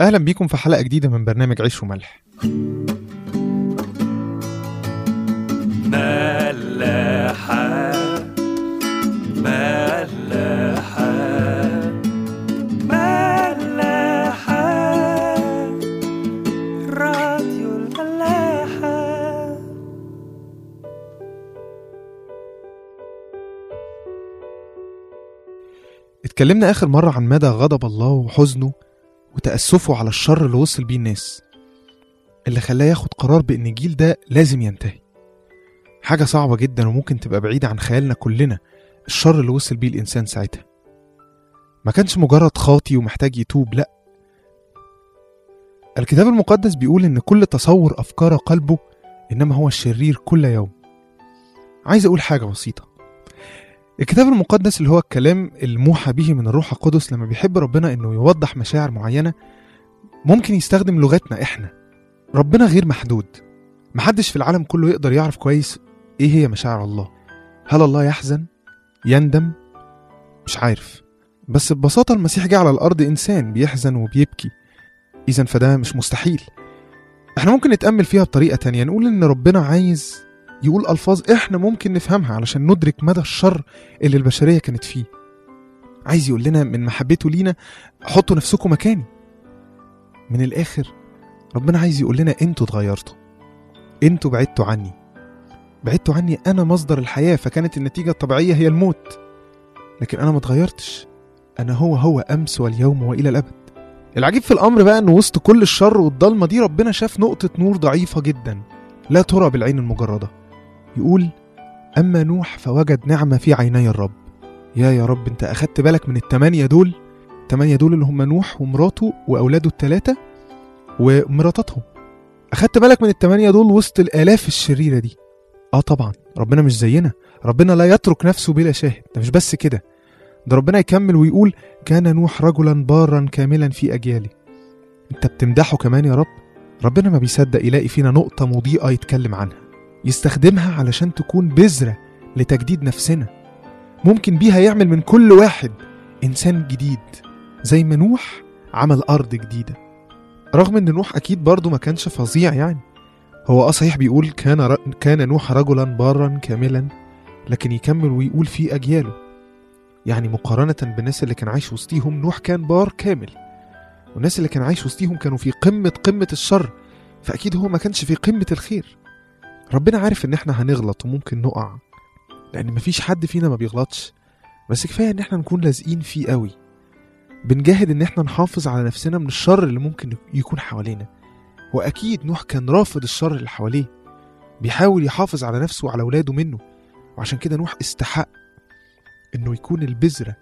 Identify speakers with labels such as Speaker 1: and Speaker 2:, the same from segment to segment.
Speaker 1: أهلا بيكم في حلقة جديدة من برنامج عيش وملح.
Speaker 2: ملاحة ملاحة ملاحة. راديو الملاحة.
Speaker 1: اتكلمنا آخر مرة عن مدى غضب الله وحزنه وتأسفه على الشر اللي وصل بيه الناس. اللي خلاه ياخد قرار بإن الجيل ده لازم ينتهي. حاجة صعبة جدا وممكن تبقى بعيدة عن خيالنا كلنا الشر اللي وصل بيه الإنسان ساعتها. ما كانش مجرد خاطي ومحتاج يتوب لأ. الكتاب المقدس بيقول إن كل تصور أفكار قلبه إنما هو الشرير كل يوم. عايز أقول حاجة بسيطة. الكتاب المقدس اللي هو الكلام الموحى به من الروح القدس لما بيحب ربنا إنه يوضح مشاعر معينة ممكن يستخدم لغتنا إحنا. ربنا غير محدود. محدش في العالم كله يقدر يعرف كويس إيه هي مشاعر الله. هل الله يحزن؟ يندم؟ مش عارف. بس ببساطة المسيح جه على الأرض إنسان بيحزن وبيبكي. إذا فده مش مستحيل. إحنا ممكن نتأمل فيها بطريقة تانية. نقول إن ربنا عايز يقول ألفاظ إحنا ممكن نفهمها علشان ندرك مدى الشر اللي البشرية كانت فيه. عايز يقول لنا من محبته لينا حطوا نفسكم مكاني. من الآخر ربنا عايز يقول لنا أنتوا اتغيرتوا. أنتوا بعدتوا عني. بعدتوا عني أنا مصدر الحياة فكانت النتيجة الطبيعية هي الموت. لكن أنا ما اتغيرتش. أنا هو هو أمس واليوم وإلى الأبد. العجيب في الأمر بقى إن وسط كل الشر والضلمة دي ربنا شاف نقطة نور ضعيفة جدا. لا ترى بالعين المجردة. يقول أما نوح فوجد نعمة في عيني الرب. يا يا رب أنت أخدت بالك من التمانية دول؟ التمانية دول اللي هم نوح ومراته وأولاده التلاتة ومراتاتهم. أخدت بالك من التمانية دول وسط الآلاف الشريرة دي؟ آه طبعا ربنا مش زينا. ربنا لا يترك نفسه بلا شاهد. ده مش بس كده. ده ربنا يكمل ويقول كان نوح رجلا بارا كاملا في أجياله. أنت بتمدحه كمان يا رب؟ ربنا ما بيصدق يلاقي فينا نقطة مضيئة يتكلم عنها. يستخدمها علشان تكون بذرة لتجديد نفسنا. ممكن بيها يعمل من كل واحد إنسان جديد زي ما نوح عمل أرض جديدة. رغم إن نوح أكيد برضه ما كانش فظيع يعني. هو آه صحيح بيقول كان ر... كان نوح رجلا بارا كاملا لكن يكمل ويقول في أجياله. يعني مقارنة بالناس اللي كان عايش وسطيهم نوح كان بار كامل. والناس اللي كان عايش وسطيهم كانوا في قمة قمة الشر. فأكيد هو ما كانش في قمة الخير. ربنا عارف إن إحنا هنغلط وممكن نقع لأن مفيش حد فينا ما بيغلطش بس كفاية إن إحنا نكون لازقين فيه قوي. بنجاهد إن إحنا نحافظ على نفسنا من الشر اللي ممكن يكون حوالينا. وأكيد نوح كان رافض الشر اللي حواليه بيحاول يحافظ على نفسه وعلى أولاده منه وعشان كده نوح استحق إنه يكون البذرة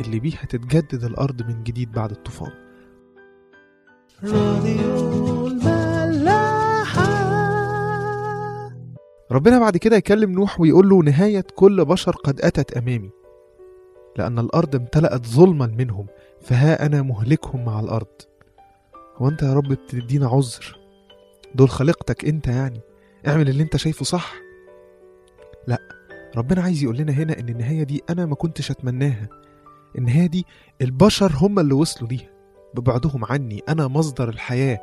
Speaker 1: اللي بيها تتجدد الأرض من جديد بعد الطوفان. ربنا بعد كده يكلم نوح ويقول له نهاية كل بشر قد أتت أمامي. لأن الأرض امتلأت ظلما منهم فها أنا مهلكهم مع الأرض. هو أنت يا رب بتدينا عذر؟ دول خليقتك أنت يعني. اعمل اللي أنت شايفه صح. لا ربنا عايز يقول لنا هنا إن النهاية دي أنا ما كنتش أتمناها. النهاية دي البشر هم اللي وصلوا ليها. ببعدهم عني أنا مصدر الحياة.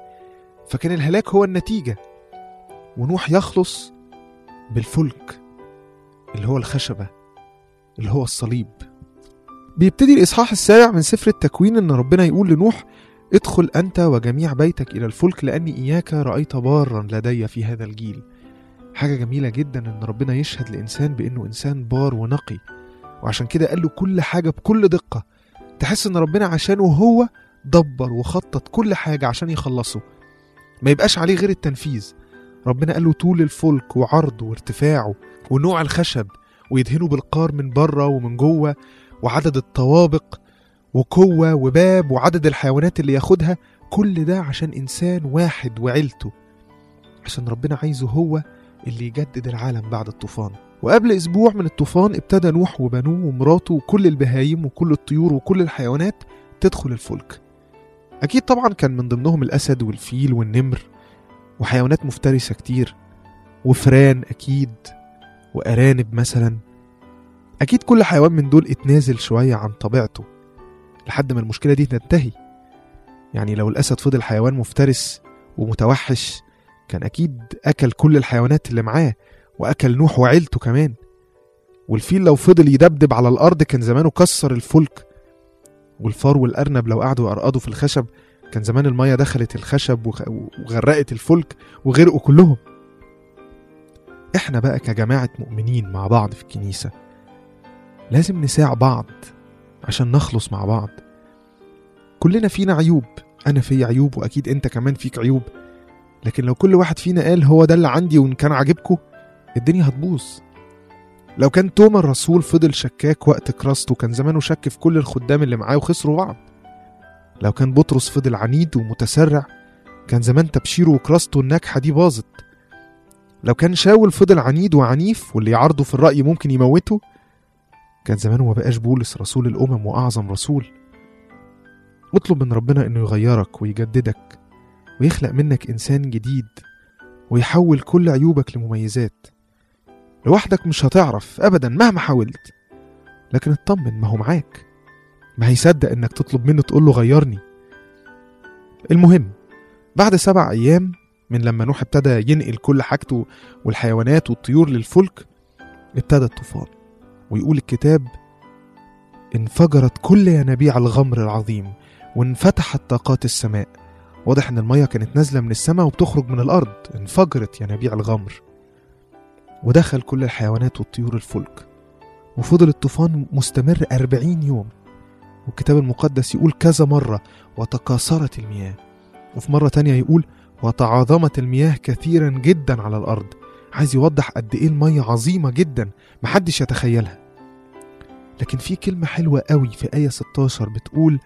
Speaker 1: فكان الهلاك هو النتيجة. ونوح يخلص بالفلك اللي هو الخشبة اللي هو الصليب. بيبتدي الإصحاح السابع من سفر التكوين إن ربنا يقول لنوح ادخل أنت وجميع بيتك إلى الفلك لأني إياك رأيت بارا لدي في هذا الجيل. حاجة جميلة جدا إن ربنا يشهد لإنسان بإنه إنسان بار ونقي. وعشان كده قال له كل حاجة بكل دقة. تحس إن ربنا عشانه هو دبر وخطط كل حاجة عشان يخلصه. ما يبقاش عليه غير التنفيذ. ربنا قال له طول الفلك وعرضه وارتفاعه ونوع الخشب ويدهنه بالقار من بره ومن جوه وعدد الطوابق وقوة وباب وعدد الحيوانات اللي ياخدها كل ده عشان إنسان واحد وعيلته عشان ربنا عايزه هو اللي يجدد العالم بعد الطوفان. وقبل أسبوع من الطوفان ابتدى نوح وبنوه ومراته وكل البهايم وكل الطيور وكل الحيوانات تدخل الفلك. أكيد طبعا كان من ضمنهم الأسد والفيل والنمر وحيوانات مفترسة كتير وفران أكيد وأرانب مثلا. أكيد كل حيوان من دول اتنازل شوية عن طبيعته لحد ما المشكلة دي تنتهي. يعني لو الأسد فضل حيوان مفترس ومتوحش كان أكيد أكل كل الحيوانات اللي معاه وأكل نوح وعيلته كمان. والفيل لو فضل يدبدب على الأرض كان زمانه كسر الفلك. والفار والأرنب لو قعدوا يرقدوا في الخشب كان زمان المية دخلت الخشب وغرقت الفلك وغرقوا كلهم. إحنا بقى كجماعة مؤمنين مع بعض في الكنيسة لازم نساع بعض عشان نخلص مع بعض. كلنا فينا عيوب أنا في عيوب وأكيد أنت كمان فيك عيوب. لكن لو كل واحد فينا قال هو ده اللي عندي وإن كان عاجبكم الدنيا هتبوظ. لو كان توما الرسول فضل شكاك وقت كراسته كان زمانه شك في كل الخدام اللي معاه وخسروا بعض. لو كان بطرس فضل عنيد ومتسرع كان زمان تبشيره وكراسته الناجحة دي باظت. لو كان شاول فضل عنيد وعنيف واللي يعارضه في الرأي ممكن يموته كان زمانه ما بقاش بولس رسول الأمم وأعظم رسول. اطلب من ربنا إنه يغيرك ويجددك ويخلق منك إنسان جديد ويحول كل عيوبك لمميزات. لوحدك مش هتعرف أبدا مهما حاولت لكن اطمن ما هو معاك. ما هيصدق إنك تطلب منه تقول له غيرني. المهم بعد سبع أيام من لما نوح ابتدى ينقل كل حاجته والحيوانات والطيور للفلك ابتدى الطوفان ويقول الكتاب انفجرت كل ينابيع الغمر العظيم وانفتحت طاقات السماء. واضح إن المية كانت نازلة من السماء وبتخرج من الأرض. انفجرت ينابيع الغمر. ودخل كل الحيوانات والطيور الفلك. وفضل الطوفان مستمر أربعين يوم. والكتاب المقدس يقول كذا مرة وتكاثرت المياه. وفي مرة تانية يقول وتعاظمت المياه كثيرا جدا على الأرض. عايز يوضح قد إيه المية عظيمة جدا محدش يتخيلها. لكن في كلمة حلوة قوي في آية 16 بتقول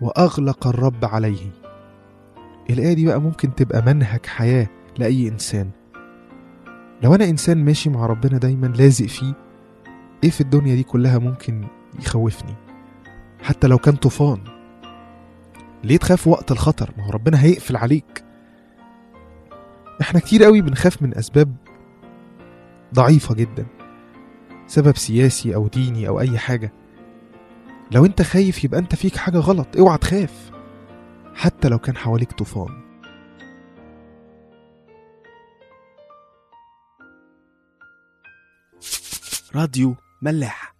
Speaker 1: وأغلق الرب عليه. الآية دي بقى ممكن تبقى منهج حياة لأي إنسان. لو أنا إنسان ماشي مع ربنا دايما لازق فيه إيه في الدنيا دي كلها ممكن يخوفني؟ حتى لو كان طوفان. ليه تخاف وقت الخطر؟ ما هو ربنا هيقفل عليك. إحنا كتير قوي بنخاف من أسباب ضعيفة جدا. سبب سياسي أو ديني أو أي حاجة. لو أنت خايف يبقى أنت فيك حاجة غلط. أوعى تخاف. حتى لو كان حواليك طوفان.
Speaker 3: راديو ملاح.